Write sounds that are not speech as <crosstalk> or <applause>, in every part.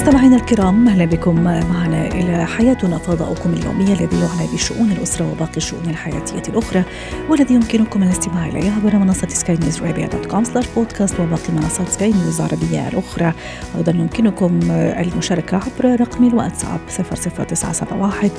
مستمعينا الكرام أهلا بكم معنا إلى حياتنا فضاؤكم اليومي الذي يعنى بشؤون الأسرة وباقي الشؤون الحياتية الأخرى والذي يمكنكم الاستماع إليه عبر منصة سكاي نيوز عربيه dot com بودكاست وباقي منصات سكاي نيوز العربية الأخرى. أيضا يمكنكم المشاركة عبر رقم الواتساب 00971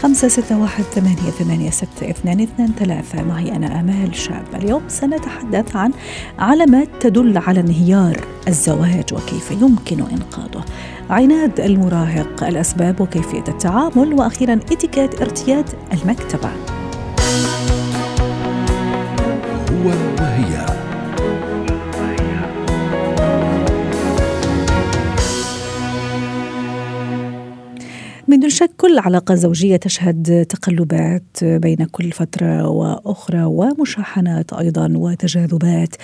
خمسة ستة واحد ثمانية, ثمانية ستة اثنان اثنان ثلاثة. معي أنا آمال شاب. اليوم سنتحدث عن علامات تدل على انهيار الزواج وكيف يمكن إنقاذه. عناد المراهق الأسباب وكيفية التعامل وأخيرا إتيكيت ارتياد المكتبة. هو وهي من دون شك كل علاقة زوجية تشهد تقلبات بين كل فترة وأخرى ومشاحنات أيضا وتجاذبات.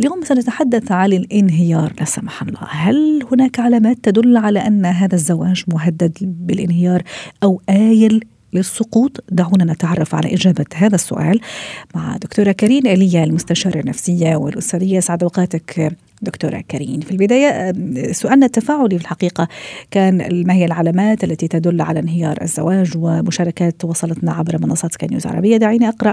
اليوم سنتحدث عن الانهيار لا سمح الله. هل هناك علامات تدل على أن هذا الزواج مهدد بالانهيار أو آيل للسقوط؟ دعونا نتعرف على إجابة هذا السؤال مع دكتورة كريم إيليا المستشارة النفسية والأسرية سعد أوقاتك دكتورة كريم. في البداية سؤالنا التفاعلي في الحقيقة كان ما هي العلامات التي تدل على انهيار الزواج ومشاركات وصلتنا عبر منصات سكاي نيوز عربية؟ دعيني أقرأ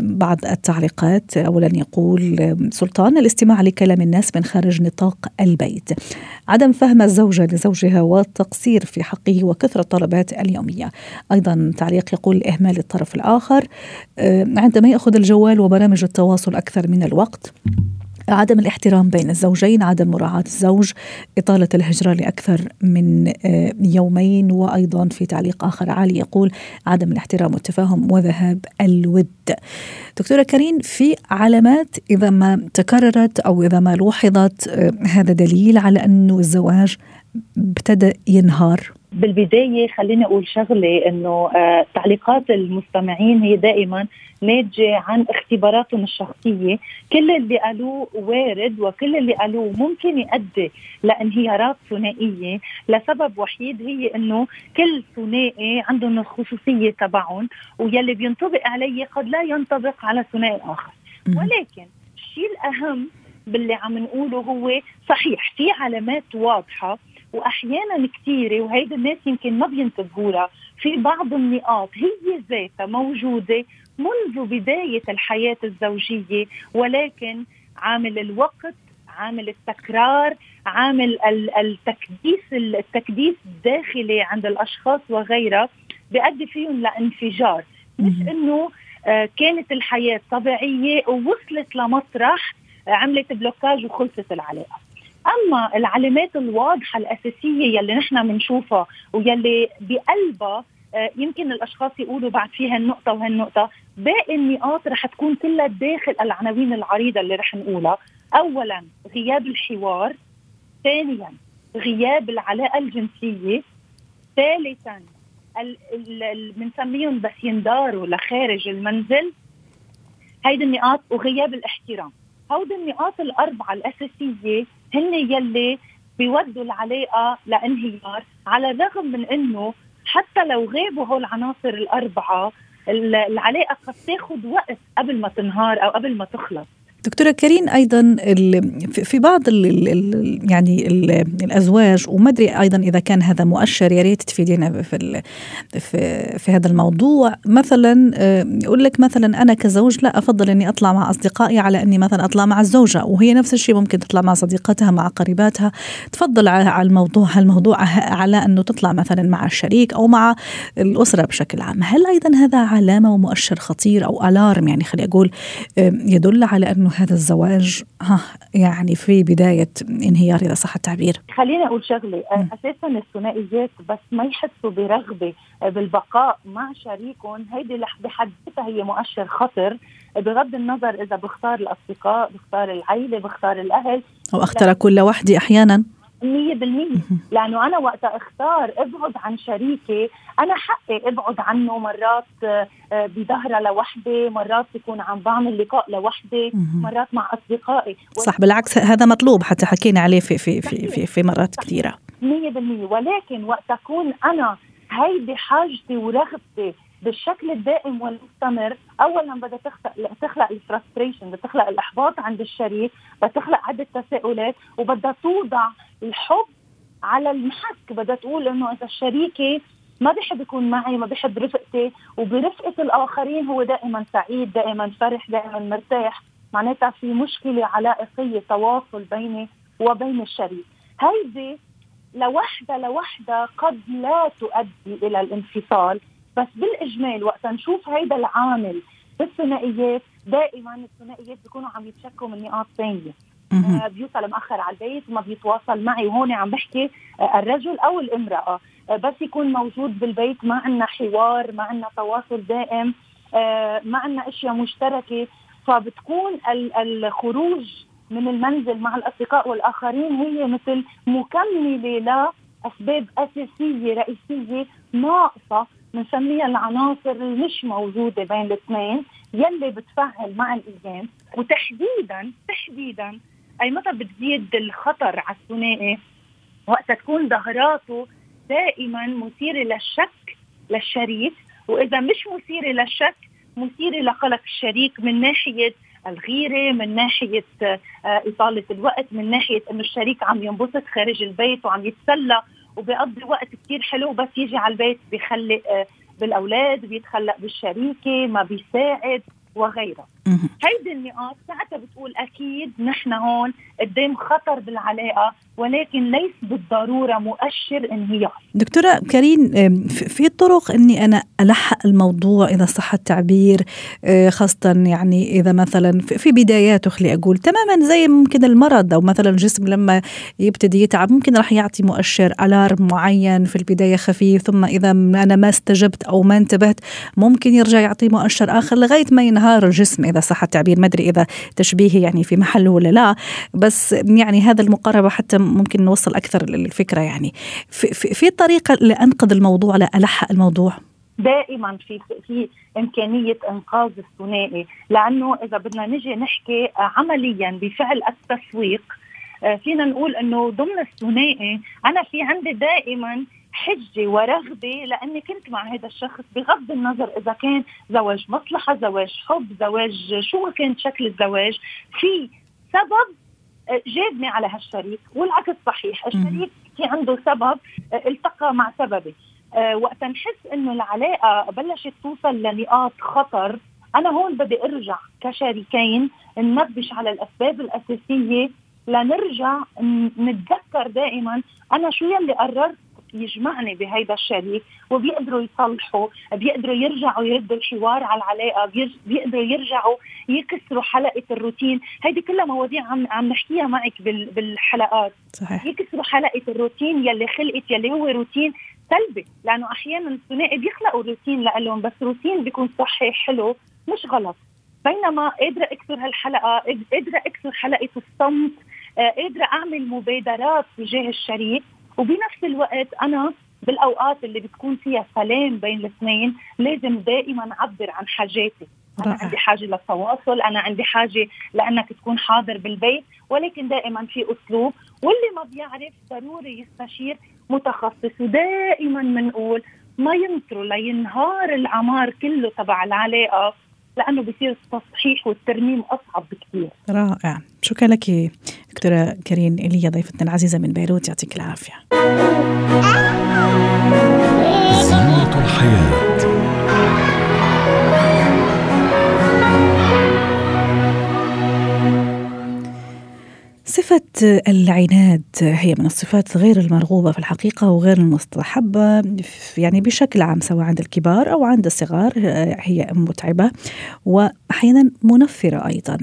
بعض التعليقات. أولا يقول سلطان الاستماع لكلام الناس من خارج نطاق البيت. عدم فهم الزوجة لزوجها والتقصير في حقه وكثرة الطلبات اليومية. أيضا تعليق يقول إهمال الطرف الآخر عندما يأخذ الجوال وبرامج التواصل أكثر من الوقت. عدم الاحترام بين الزوجين عدم مراعاة الزوج إطالة الهجرة لأكثر من يومين وأيضا في تعليق آخر عالي يقول عدم الاحترام والتفاهم وذهاب الود. دكتورة كريم في علامات إذا ما تكررت أو إذا ما لوحظت هذا دليل على أنه الزواج ابتدى ينهار؟ بالبداية خليني أقول شغلة أنه آه تعليقات المستمعين هي دائما ناتجة عن اختباراتهم الشخصية. كل اللي قالوه وارد وكل اللي قالوه ممكن يؤدي لانهيارات ثنائية. لسبب وحيد هي أنه كل ثنائي عندهم الخصوصية تبعهم ويلي بينطبق عليه قد لا ينطبق على ثنائي آخر. ولكن الشيء الأهم باللي عم نقوله هو صحيح في علامات واضحة واحيانا كثيرة وهيدي الناس يمكن ما بينتبهوا لها في بعض النقاط هي ذاتها موجودة منذ بداية الحياة الزوجية ولكن عامل الوقت عامل التكرار عامل التكديس التكديس الداخلي عند الأشخاص وغيرها بيؤدي فيهم لانفجار. مش إنه كانت الحياة طبيعية ووصلت لمطرح عملت بلوكاج وخلصت العلاقة. أما العلامات الواضحة الأساسية يلي نحن بنشوفها ويلي بقلبها يمكن الأشخاص يقولوا بعد في هالنقطة وهالنقطة باقي النقاط رح تكون كلها داخل العناوين العريضة اللي رح نقولها. اولا غياب الحوار. ثانيا غياب العلاقة الجنسية. ثالثا بنسميهم بس ينداروا لخارج المنزل. هيدي النقاط وغياب الاحترام. هودي النقاط الأربعة الأساسية هن يلي بيودوا العلاقة لانهيار على الرغم من أنه حتى لو غابوا هول العناصر الأربعة العلاقة قد تاخذ وقت قبل ما تنهار أو قبل ما تخلص. دكتورة كريم أيضا في بعض ال ال يعني ال الأزواج وما أدري أيضا إذا كان هذا مؤشر يا ريت تفيدينا في في في هذا الموضوع. مثلا يقول لك مثلا أنا كزوج لا أفضل إني أطلع مع أصدقائي على إني مثلا أطلع مع الزوجة وهي نفس الشيء ممكن تطلع مع صديقاتها مع قريباتها. تفضل على الموضوع هالموضوع على أنه تطلع مثلا مع الشريك أو مع الأسرة بشكل عام؟ هل أيضا هذا علامة ومؤشر خطير أو ألارم يعني خلي أقول يدل على أنه هذا الزواج ها يعني في بداية انهيار إذا صح التعبير. خليني أقول شغلة أساسا الثنائيات بس ما يحسوا برغبة بالبقاء مع شريكهم. هيدي بحد ذاتها هي مؤشر خطر بغض النظر إذا بختار الأصدقاء بختار العيلة بختار الأهل. أو أختار كل وحدي أحيانا. 100% لأنه أنا وقت أختار أبعد عن شريكي أنا حقي أبعد عنه مرات آه، بظهرها لوحدي مرات بكون عم بعمل لقاء لوحدي مرات مع أصدقائي. صح بالعكس هذا مطلوب حتى حكينا عليه في في في في, في مرات كثيرة. 100% ولكن وقت أكون أنا هيدي حاجتي ورغبتي بالشكل الدائم والمستمر. اولا بدها تخلق تخلق الفرستريشن بدها تخلق الإحباط عند الشريك بدها تخلق عدة تساؤلات وبدها توضع الحب على المحك. بدها تقول إنه إذا شريكي ما بيحب يكون معي ما بيحب رفقتي وبرفقة الآخرين هو دائما سعيد دائما فرح دائما مرتاح. معناتها في مشكلة علائقية تواصل بيني وبين الشريك. هيدي لوحدها لوحدها قد لا تؤدي إلى الانفصال. بس بالإجمال وقت نشوف هيدا العامل بالثنائيات دائما الثنائيات بيكونوا عم يتشكوا من نقاط ثانية. آه بيوصل مأخر على البيت ما بيتواصل معي وهون عم بحكي آه الرجل أو الامرأة. آه بس يكون موجود بالبيت ما عندنا حوار ما عندنا تواصل دائم ما عندنا أشياء مشتركة. فبتكون الخروج من المنزل مع الأصدقاء والآخرين هي مثل مكملة لأسباب أساسية رئيسية ناقصة. بنسميها العناصر اللي مش موجودة بين الاثنين يلي بتفعل مع الأيام وتحديدا تحديدا أي متى بتزيد الخطر على الثنائي وقت تكون ظهراته دائما مثيرة للشك للشريك. وإذا مش مثيرة للشك مثيرة لقلق الشريك من ناحية الغيرة من ناحية آه، إطالة الوقت من ناحية أنه الشريك عم ينبسط خارج البيت وعم يتسلى وبيقضي وقت كثير حلو بس يجي على البيت بيخلق آه، بالأولاد بيتخلق بالشريكة ما بيساعد. وغيرها هيدي النقاط ساعتها بتقول أكيد نحن هون قدام خطر بالعلاقة ولكن ليس بالضرورة مؤشر انهيار. دكتورة كريم في طرق إني أنا ألحق الموضوع اذا صح التعبير آه، خاصة يعني إذا مثلا في بداياته خلي أقول تماما زي ممكن المرض أو مثلا الجسم لما يبتدي يتعب ممكن راح يعطي مؤشر ألارم معين في البداية خفيف ثم إذا أنا ما استجبت أو ما انتبهت ممكن يرجع يعطي مؤشر آخر لغاية ما ينهار الجسم إذا صح التعبير. ما أدري إذا تشبيهي يعني في محله ولا لا. بس يعني هذا المقاربة حتى ممكن نوصل أكثر للفكرة يعني. في, في, في طريقة لأنقذ الموضوع لألحق الموضوع؟ دائما في في إمكانية إنقاذ الثنائي. لأنه إذا بدنا نجي نحكي عمليا بفعل التسويق آه، فينا نقول إنه ضمن الثنائي أنا في عندي دائما حجه ورغبة لأني كنت مع هذا الشخص بغض النظر إذا كان زواج مصلحة، زواج حب، زواج شو كان شكل الزواج، في سبب آه، جابني على هالشريك والعكس صحيح، الشريك في عنده سبب آه، التقى مع سببي. أه وقت نحس إنه العلاقة بلشت توصل لنقاط خطر أنا هون بدي أرجع كشريكين ننبش على الأسباب الأساسية لنرجع نتذكر دائما أنا شو يلي قررت يجمعني بهيدا الشريك وبيقدروا يصلحوا بيقدروا يرجعوا يردوا الحوار على العلاقة بيقدروا يرجعوا يكسروا حلقة الروتين. هيدي كلها مواضيع عم عم نحكيها معك بالحلقات. صحيح. يكسروا حلقة الروتين يلي خلقت يلي هو روتين سلبي. لأنه أحيانا الثنائي بيخلقوا روتين لهم بس روتين بيكون صحي حلو مش غلط. بينما قادرة أكسر هالحلقة قادرة أكسر حلقة الصمت آه، قادرة أعمل مبادرات تجاه الشريك وبنفس الوقت أنا بالأوقات اللي بتكون فيها سلام بين الاثنين لازم دائما أعبر عن حاجاتي. أنا عندي حاجة للتواصل أنا عندي حاجة لأنك تكون حاضر بالبيت ولكن دائما في أسلوب واللي ما بيعرف ضروري يستشير متخصص ودائما بنقول ما ينطروا لينهار العمار كله تبع العلاقة لأنه بصير التصحيح والترميم أصعب بكثير. رائع، شكرا لك دكتورة كريم ايليا ضيفتنا العزيزة من بيروت يعطيك العافية. زينة الحياة صفة العناد هي من الصفات غير المرغوبة في الحقيقة وغير المستحبة يعني بشكل عام سواء عند الكبار أو عند الصغار هي متعبة وأحيانا منفرة أيضا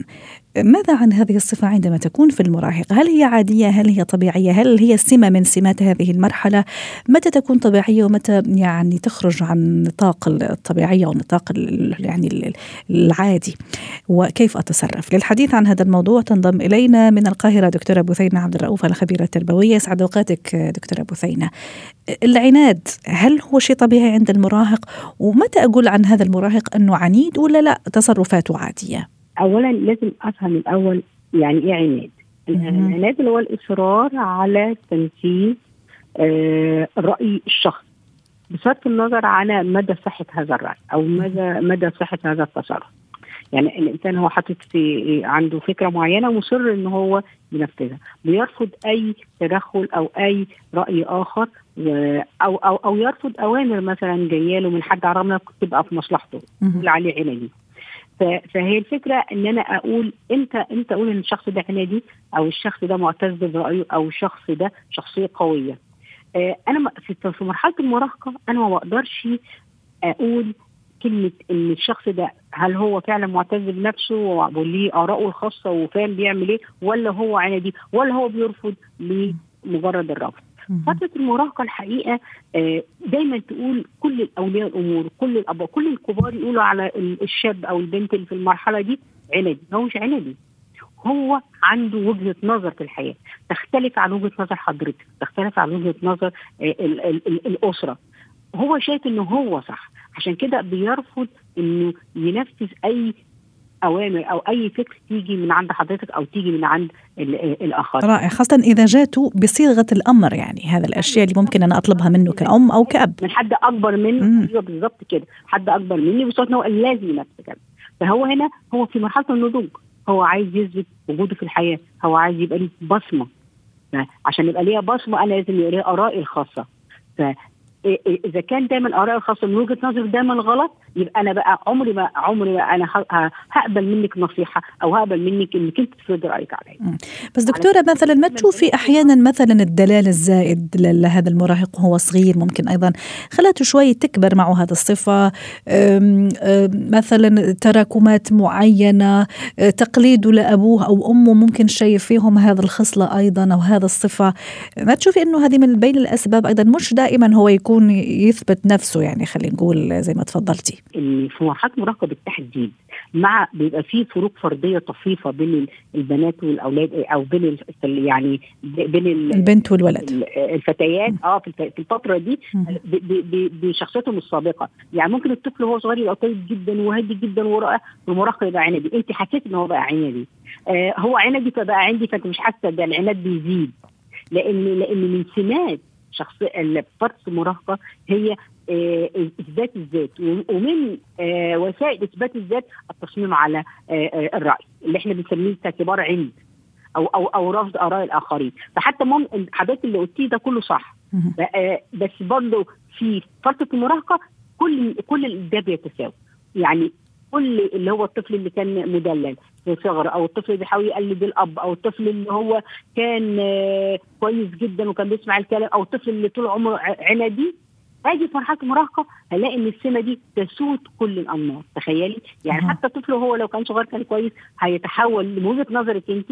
ماذا عن هذه الصفة عندما تكون في المراهق؟ هل هي عادية؟ هل هي طبيعية؟ هل هي سمة من سمات هذه المرحلة؟ متى تكون طبيعية ومتى يعني تخرج عن نطاق الطبيعية ونطاق يعني العادي؟ وكيف أتصرف؟ للحديث عن هذا الموضوع تنضم إلينا من القاهرة دكتورة بثينة عبد الرؤوف الخبيرة التربوية. سعد أوقاتك دكتورة بثينة. العناد هل هو شيء طبيعي عند المراهق؟ ومتى أقول عن هذا المراهق أنه عنيد ولا لا؟ تصرفاته عادية. اولا لازم أفهم الأول يعني إيه عناد. العناد اللي هو الإصرار على تنفيذ آه رأي الشخص بصرف النظر على مدى صحة هذا الرأي أو مدى مدى صحة هذا التصرف. يعني الإنسان هو حاطط في عنده فكرة معينة ومصر إن هو ينفذها. بيرفض أي تدخل أو أي رأي آخر أو أو أو يرفض أوامر مثلا جاية له من حد عرفنا تبقى في مصلحته. يقول عليه عنادي فهي الفكرة إن أنا أقول إمتى إمتى أقول إن الشخص ده عنادي أو الشخص ده معتز برأيه أو الشخص ده شخصية قوية. آه أنا في مرحلة المراهقة أنا ما بقدرش أقول كلمة إن الشخص ده هل هو فعلا معتز بنفسه وليه آراءه الخاصة وفاهم بيعمل إيه ولا هو عنادي ولا هو بيرفض لمجرد الرفض. فترة المراهقة الحقيقة دايما تقول كل اولياء الأمور كل الاباء كل الكبار يقولوا على الشاب أو البنت اللي في المرحلة دي عنادي هو مش عنادي هو عنده وجهة نظر في الحياة. تختلف عن وجهة نظر حضرتك. تختلف عن وجهة نظر ال الأسرة. هو شايف انه هو صح. عشان كده بيرفض إنه ينفذ أي أوامر أو أي فكر تيجي من عند حضرتك أو تيجي من عند الآخر. رائع خاصة إذا جاته بصيغة الأمر يعني هذا الأشياء اللي ممكن أنا أطلبها منه كأم أو كأب. من حد أكبر مني. أيوه بالظبط كده. حد أكبر مني بصوت هو لازم ينفذ كده فهو هنا هو في مرحلة النضوج. هو عايز يثبت وجوده في الحياة. هو عايز يبقى ليه بصمة. عشان يبقى ليها بصمة أنا لازم يبقى ليها آرائي الخاصة. ف إذا كان دايما آرائي الخاصة من وجهة نظري دايما غلط يبقى أنا بقى عمري ما عمري ما أنا هقبل منك نصيحة أو هقبل منك إنك أنت تفرض رأيك عليا. بس دكتورة مثلا ما تشوفي أحيانا مثلا الدلال الزائد لهذا المراهق وهو صغير ممكن أيضا خلاته شوي تكبر معه هذه الصفة. أم أم مثلا تراكمات معينة تقليده لأبوه أو أمه ممكن شايف فيهم هذا الخصلة أيضا أو هذا الصفة. ما تشوفي إنه هذه من بين الأسباب أيضا مش دائما هو يكون يثبت نفسه يعني خلينا نقول زي ما تفضلتي؟ إن في مرحلة مراهقه بالتحديد مع بيبقى في فروق فردية طفيفة بين البنات والأولاد أو بين يعني بين البنت والولد. الفتيات آه في الفترة دي بشخصيتهم السابقة. يعني ممكن الطفل وهو صغير يبقى طيب جدا وهادي جدا ورائع والمراهقه يبقى عنبي أنت حسيت إن هو بقى عنبي آه هو عنبي فبقى عندي فأنت مش حاسة ده العناد بيزيد. لأن لأن من سمات شخص فتره المراهقة هي إثبات الذات. ومن وسائل إثبات الذات التصميم على الرأي اللي إحنا بنسميه ككبار عند أو أو أو رفض آراء الآخرين. فحتى مم الحاجات اللي قلتيه ده كله صح. بس برضه في فترة المراهقة كل كل ده بيتساوي. يعني كل اللي هو الطفل اللي كان مدلل في صغر أو الطفل اللي بيحاول يقلد الأب أو الطفل اللي هو كان كويس جدا وكان بيسمع الكلام أو الطفل اللي طول عمره عنادي أجي في مرحلة المراهقة هلاقي إن السمة دي تسود كل الأنماط تخيلي يعني. حتى الطفل هو لو كان صغير كان كويس هيتحول من وجهة نظرك انت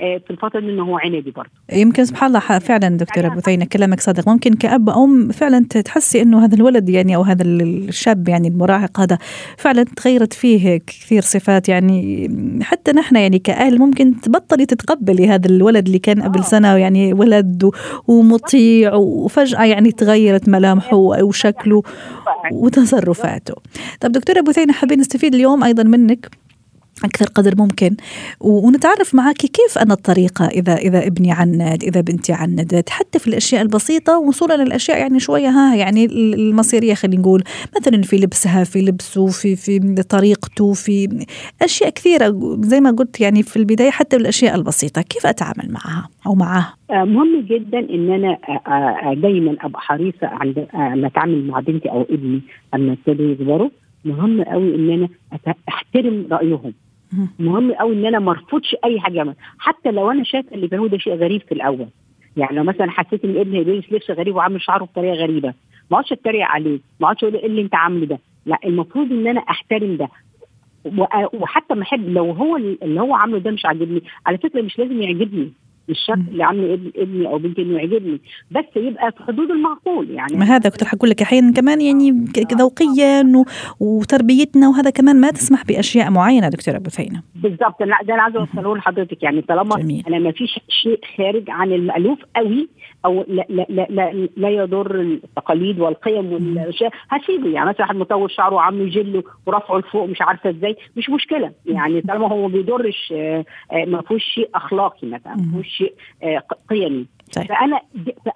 في الفترة إنه هو عنادي برضه. يمكن سبحان الله فعلا دكتورة بثينه كلامك صادق. ممكن كأب أو أم فعلا تحسي إنه هذا الولد يعني أو هذا الشاب يعني المراهق هذا فعلا تغيرت فيه كثير صفات. يعني حتى نحن يعني كأهل ممكن تبطلي تتقبلي هذا الولد اللي كان قبل سنة يعني ولد ومطيع وفجأة يعني تغيرت ملامحه وشكله وتصرفاته. طب دكتورة بثينه حابين نستفيد اليوم أيضا منك؟ أكثر قدر ممكن. ونتعرف معك كيف أنا الطريقة إذا إذا ابني عند إذا بنتي عندت حتى في الأشياء البسيطة. وصولا للأشياء يعني شوية ها يعني المصيرية خلينا نقول. مثلا في لبسها في لبسه في في طريقته في أشياء كثيرة. زي ما قلت يعني في البداية حتى الأشياء البسيطة. كيف أتعامل معها أو معها مهم جدا إن أنا دايما أبقى حريصة عند لما أتعامل مع بنتي أو ابني لما يبتدوا يكبروا. مهم قوي إن أنا أحترم رأيهم. مهم. قوي إن أنا ما أرفضش أي حاجة. يعمل. حتى لو أنا شايفه اللي بيعمله ده شيء غريب في الأول. يعني لو مثلا حسيت إن ابني بيلبس لبس غريب وعامل شعره بطريقة غريبة. ما أقعدش أتريق عليه. ما أقعدش أقول إيه اللي أنت عامله ده. لا المفروض إن أنا أحترم ده. وحتى ما أحب لو هو اللي هو عامله ده مش عاجبني على فكرة مش لازم يعجبني. الشكل اللي عامله ابني أو بنتي انه يعجبني بس يبقى في حدود المعقول يعني. ما هذا كنت حقول لك أحيانا كمان يعني ذوقيا وتربيتنا وهذا كمان ما تسمح بأشياء معينة دكتورة بثينه بالضبط. لا ده أنا عايزة أوصله لحضرتك يعني. طالما جميل. أنا ما فيش شيء خارج عن المألوف قوي أو لا لا لا, لا, لا يضر التقاليد والقيم والأشياء هسيبه يعني. مثلا واحد مطول شعره وعامله جل ورفعه لفوق مش عارفة إزاي مش مشكلة. يعني طالما هو ما بيضرش ما فيهوش شيء أخلاقي مثلا ما فيهوش شيء قيمي. طيب. فأنا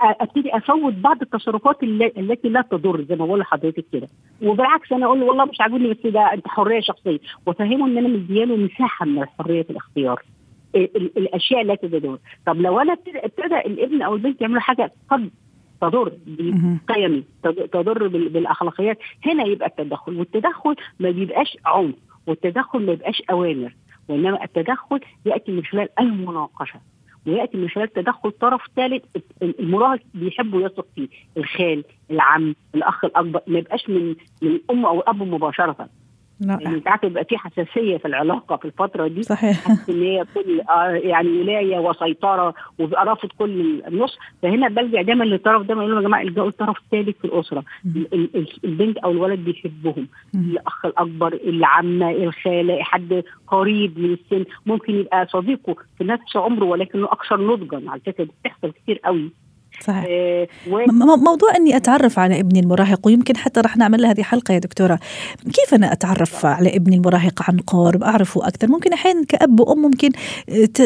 ابتدي أفوت بعض التصرفات التي لا تضر زي ما بقول لحضرتك كده. وبالعكس أنا أقول له والله مش عاجبني بس ده أنت حرية شخصية. وأفهمه إن أنا مدياله مساحة من الحرية في الاختيار. الأشياء التي تضر طب لو أنا ابتدى الابن أو البنت يعملوا حاجة قد تضر بقيمي تضر بالأخلاقيات هنا يبقى التدخل. والتدخل ما بيبقاش عنف والتدخل ما يبقاش أوامر. وإنما التدخل يأتي من خلال المناقشة. وياتي من خلال تدخل طرف ثالث المراهق بيحبوا يثق فيه الخال العم الأخ الأكبر ما يبقاش من من الام أو الاب مباشرة. يعني ساعات يبقى في حساسية في العلاقة في الفترة دي. صحيح. إن هي كل آه يعني ولاية وسيطرة وبيبقى رافض كل النص فهنا بلجأ دايما للطرف ده يقول يا جماعة الجو الطرف الثالث في الأسرة. البنت أو الولد بيحبهم. الأخ الأكبر العمة الخالة حد قريب من السن. ممكن يبقى صديقه في نفس عمره ولكنه أكثر نضجا. على فكرة بتحصل كتير قوي. صحيح. آه و... موضوع إني أتعرف على ابني المراهق ويمكن حتى رح نعمل لها هذه حلقة يا دكتورة. كيف أنا أتعرف على ابني المراهق عن قرب؟ اعرفه أكثر. ممكن أحيانا كأب وأم ممكن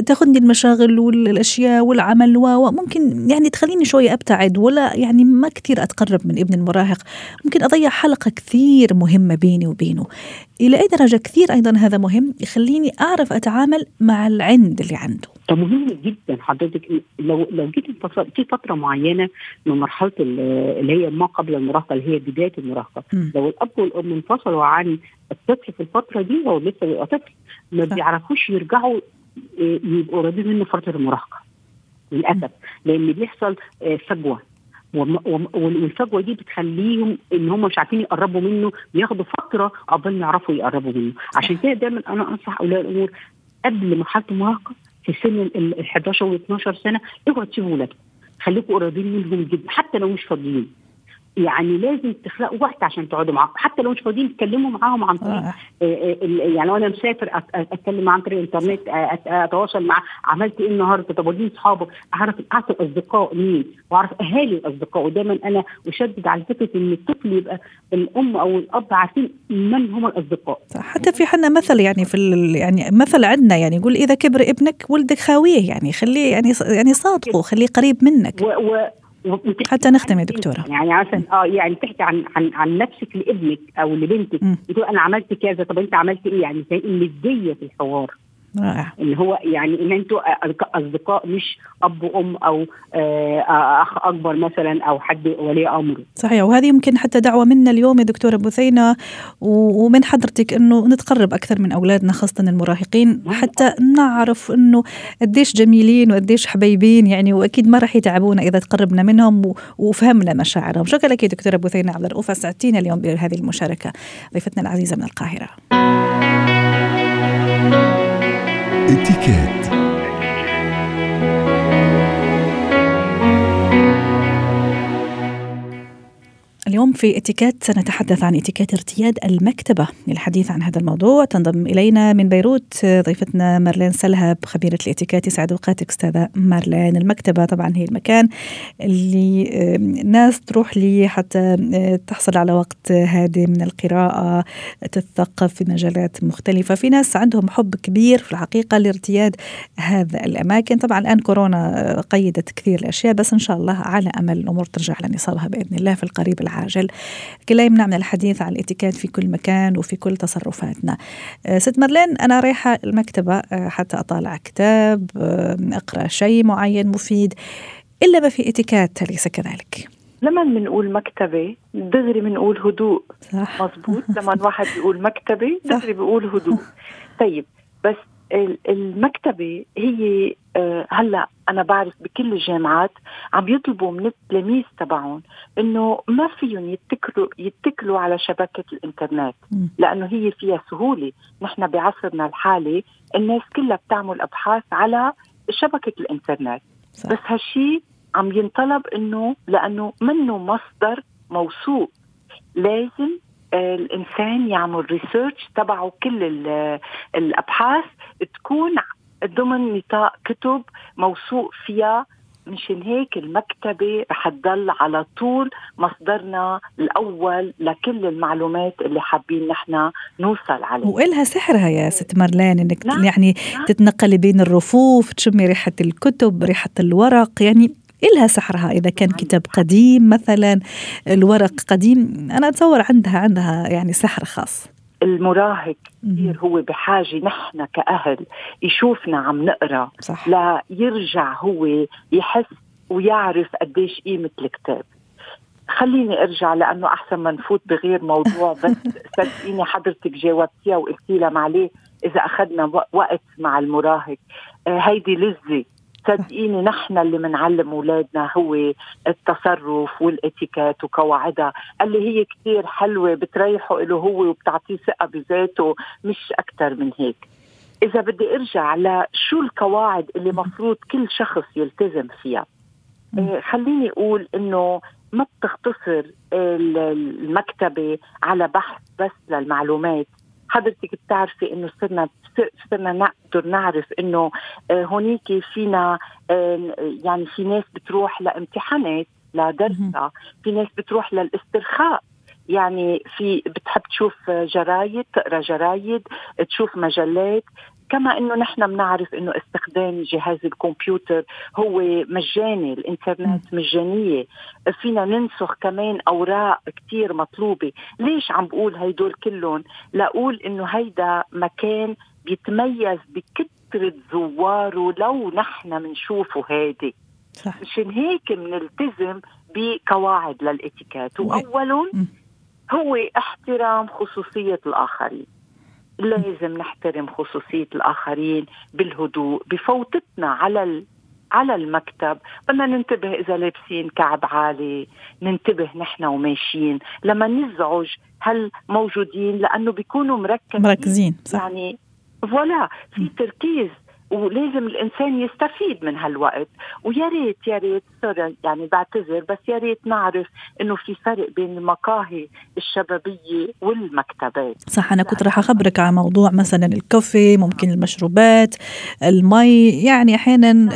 تاخذني المشاغل والأشياء والعمل وممكن يعني تخليني شوية أبتعد ولا يعني ما كثير أتقرب من ابني المراهق. ممكن أضيع حلقة كثير مهمة بيني وبينه. إلى أي درجة كثير أيضا هذا مهم يخليني أعرف أتعامل مع العند اللي عنده. طب مهم جدا حضرتك لو لو جيت في فترة معينة من مرحلة اللي هي ما قبل المراهقة اللي هي بداية المراهقة. لو الأب والأم انفصلوا عن الطفل في الفترة دي هو لسه بيبقى طفل ما بيعرفوش يرجعوا يبقوا قريبين منه فترة المراهقة للأسف. لأن بيحصل فجوة. والفجوة دي بتخليهم إن هم مش عارفين يقربوا منه بياخدوا فترة ما يعرفوا يقربوا منه. عشان كده دايما أنا أنصح أولياء الأمور قبل مرحلة المراهقة في سن ال 11 وال 12 سنة اوعوا تسيبوا ولادكم خليكم قريبين منهم جدا حتى لو مش فاضيين. يعني لازم تخلقوا وقت عشان تقعدوا معاهم. حتى لو مش فاضيين تكلموا معاهم عن طريق آه. يعني وأنا مسافر أتكلم عن طريق الإنترنت أتواصل معاه عملت إيه النهارده؟ طب ودين اصحابه أعرف أعرف الأصدقاء مين؟ وأعرف أهالي الأصدقاء. ودايما أنا أشدد على فكرة إن الطفل يبقى الأم أو الأب عارفين من هم الأصدقاء. حتى في حنا مثل يعني في يعني مثل عندنا يعني يقول إذا كبر ابنك ولدك خاوية يعني خليه يعني يعني صادقه خليه قريب منك. و, و حتى نختم يا دكتورة. يعني مثلا آه يعني تحكي عن عن عن نفسك لابنك أو لبنتك. تقول أنا عملت كذا طب أنت عملت إيه؟ يعني زي النديه في الحوار. رائع. إن هو يعني إن أنتوا أصدقاء مش أب وأم أو أخ أكبر مثلا أو حد ولي أمر صحيح. وهذه يمكن حتى دعوة منا اليوم يا دكتورة بثينه ومن حضرتك إنه نتقرب أكثر من أولادنا خاصة المراهقين. حتى نعرف إنه قديش جميلين وقديش حبيبين يعني وأكيد ما راح يتعبونا إذا تقربنا منهم وفهمنا مشاعرهم. شكرا لك يا دكتورة بثينه عبد الرؤوف. أسعدتينا اليوم بهذه المشاركة. ضيفتنا العزيزة من القاهرة. Étiquette. اليوم في اتيكيت سنتحدث عن اتيكيت ارتياد المكتبة للحديث عن هذا الموضوع. تنضم إلينا من بيروت ضيفتنا مارلين سلهب خبيرة الاتيكيت. يسعد أوقاتك أستاذة مارلين. المكتبة طبعا هي المكان اللي الناس تروح لي حتى تحصل على وقت هادي من القراءة تتثقف في مجالات مختلفة. في ناس عندهم حب كبير في الحقيقة لارتياد هذا الأماكن. طبعا الآن كورونا قيدت كثير الأشياء بس إن شاء الله على أمل الأمور ترجع لنصابها بإذن الله في القريب العاجل. العاجل لا يمنع من الحديث عن الاتيكيت في كل مكان وفي كل تصرفاتنا. ست مارلين أنا رايحة المكتبة حتى أطالع كتاب أقرأ شيء معين مفيد. إلا ما في اتيكيت أليس كذلك؟ لما بنقول مكتبة دغري بنقول هدوء. صح. مزبوط لما واحد بيقول مكتبة دغري بيقول هدوء. طيب بس المكتبة هي آه، هلأ أنا بعرف بكل الجامعات عم يطلبوا من التلاميذ تبعهم إنه ما فيهم يتكلوا يتكلوا على شبكة الإنترنت لأنه هي فيها سهولة. نحن بعصرنا الحالي الناس كلها بتعمل أبحاث على شبكة الإنترنت. صح. بس هالشيء عم ينطلب إنه لأنه منه مصدر موثوق لازم الإنسان يعمل ريسيرش تبعه كل الأبحاث تكون ضمن نطاق كتب موثوق فيها مشان هيك المكتبة رح تضل على طول مصدرنا الأول لكل المعلومات اللي حابين نحن نوصل عليها وإلها سحرها يا ست مارلين إنك نعم. يعني نعم. تتنقلي بين الرفوف تشمي ريحة الكتب ريحة الورق يعني إلها سحرها إذا كان كتاب قديم مثلا الورق قديم. أنا أتصور عندها عندها يعني سحر خاص. المراهق كثير هو بحاجة نحن كأهل يشوفنا عم نقرأ. صح. ليرجع هو يحس ويعرف قديش قيمة الكتاب. خليني أرجع لأنه أحسن ما نفوت بغير موضوع <laughs> بس صدقيني حضرتك جاوبتيها وقلتي لها معليه إذا أخذنا وقت مع المراهق. آه، هيدي لذة. صدقيني نحن اللي بنعلم أولادنا هو التصرف والاتيكيت وقواعدها اللي هي كثير حلوة بتريحه له هو وبتعطيه ثقة بذاته مش أكثر من هيك. إذا بدي أرجع لشو القواعد اللي مفروض كل شخص يلتزم فيها. آه، خليني أقول إنه ما بتختصر المكتبة على بحث بس للمعلومات. حضرتك بتعرفي إنه صرنا صرنا نقدر نعرف إنه آه، هونيك فينا آه، يعني في ناس بتروح لامتحانات لدرسها في ناس بتروح للاسترخاء. يعني في بتحب تشوف جرايد تقرأ جرايد تشوف مجلات كما إنه نحن بنعرف إنه استخدام جهاز الكمبيوتر هو مجاني الإنترنت مجانية. فينا ننسخ كمان أوراق كثير مطلوبة. ليش عم بقول هيدول كلهم؟ لأقول إنه هيدا مكان بيتميز بكثره زواره لو نحن بنشوفه هادي. صح. مشان هيك بنلتزم بقواعد للإتيكيت. وأولهم هو احترام خصوصية الآخرين. لازم نحترم خصوصية الآخرين بالهدوء بفوتتنا على على المكتب. بدنا ننتبه إذا لابسين كعب عالي ننتبه نحن وماشيين. لما نزعج هالموجودين؟ لأنه بيكونوا مركزين. مركزين صح. يعني voilà في تركيز. ولازم الإنسان يستفيد من هالوقت. ويا ريت يا ريت sorry يعني بعتذر بس يا ريت نعرف إنه في فرق بين المقاهي الشبابية والمكتبات. صح أنا كنت راح أخبرك على موضوع مثلا ال coffee ممكن المشروبات المي يعني أحيانا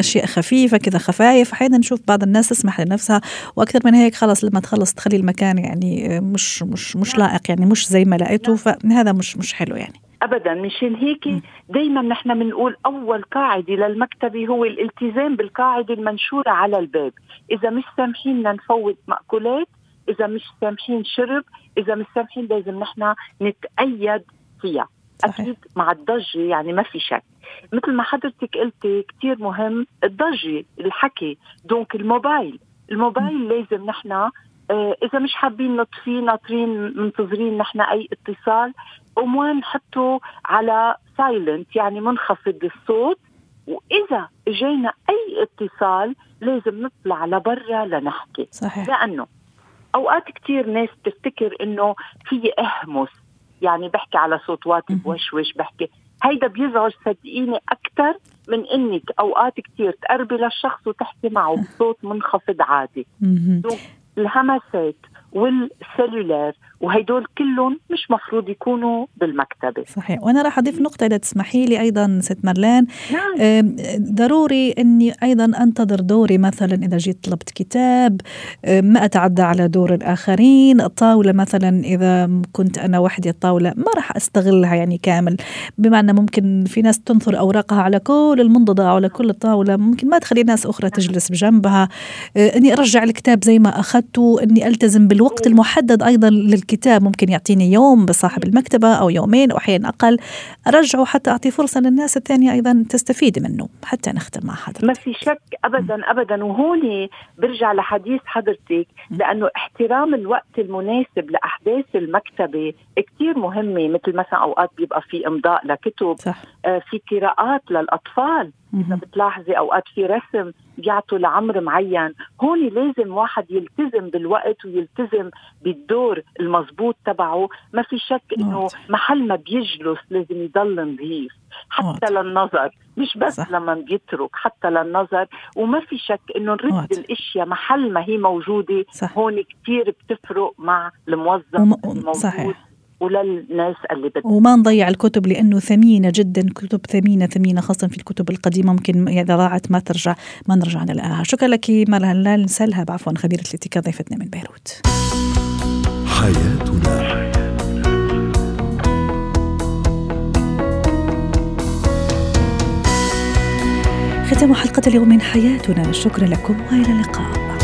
أشياء خفيفة كذا خفايف. أحيانا نشوف بعض الناس تسمح لنفسها وأكثر من هيك خلص لما تخلص تخلي المكان يعني مش مش مش لائق يعني مش زي ما لقيته فهذا مش مش حلو يعني. ابدا. مشان هيك دائما نحن بنقول أول قاعدة للمكتبة هو الالتزام بالقاعدة المنشورة على الباب. إذا مش سامحين نفوت مأكولات إذا مش سامحين شرب إذا مش سامحين لازم نحن نتقيد فيها. أكيد مع الضجة يعني ما في شك. مثل ما حضرتك قلتي كثير مهم الضجة الحكي. donc الموبايل. الموبايل لازم نحن آه، إذا مش حابين نطفيه ناطرين منتظرين نحن أي اتصال وما نحطه على silent يعني منخفض الصوت. وإذا اجينا أي اتصال لازم نطلع لبرا لنحكي. صحيح. لأنه أوقات كثير ناس بتفتكر إنه في اهمس يعني بحكي على صوت واطي بوشوش بحكي. هيدا بيزعج صدقيني أكثر من إنك أوقات كثير تقربي للشخص وتحكي معه بصوت منخفض عادي. الهمسات والسلولار. وهيدول كلهم مش مفروض يكونوا بالمكتبة. صحيح. وأنا راح أضيف نقطة إذا تسمحي لي أيضا ست مرلان نعم. ضروري أني أيضا أنتظر دوري مثلا إذا جيت طلبت كتاب ما أتعدى على دور الآخرين. الطاولة مثلا إذا كنت أنا وحدي الطاولة ما راح أستغلها يعني كامل. بمعنى ممكن في ناس تنثر أوراقها على كل المنضدة أو على كل الطاولة ممكن ما تخلي ناس أخرى تجلس بجنبها. أني أرجع الكتاب زي ما أخذته أني ألتزم بالوقت. الوقت المحدد أيضا للكتاب ممكن يعطيني يوم بصاحب المكتبة أو يومين أو أحيانا أقل. أرجعه حتى أعطي فرصة للناس الثانية أيضا تستفيد منه حتى نختم مع حضرتك ما في شك ابدا ابدا. وهون برجع لحديث حضرتك لأنه احترام الوقت المناسب لأحداث المكتبة كثير مهمة. مثل مثلا أوقات بيبقى في إمضاء لكتب صح. آه في قراءات للأطفال. إذا بتلاحظي أوقات في رسم بيعطوا لعمر معين. هون لازم واحد يلتزم بالوقت ويلتزم بالدور المضبوط تبعه. ما في شك إنه محل ما بيجلس لازم يضل نظيف حتى للنظر. مش بس صح. لما بيترك حتى للنظر. وما في شك إنه نرد الأشياء محل ما هي موجودة. صح. هون كثير بتفرق مع الموظف وم... الموجود. صحيح. وللناس اللي بدها وما نضيع الكتب لأنه ثمينة جدا. كتب ثمينة ثمينة خاصة في الكتب القديمة. ممكن إذا ضاعت ما ترجع ما نرجع نلاقيها. شكرا لك مال نسالها عفوا خبيرة الاتيكا ضيفتنا من بيروت. حياتنا. ختام حلقة اليوم من حياتنا. شكرا لكم وإلى اللقاء.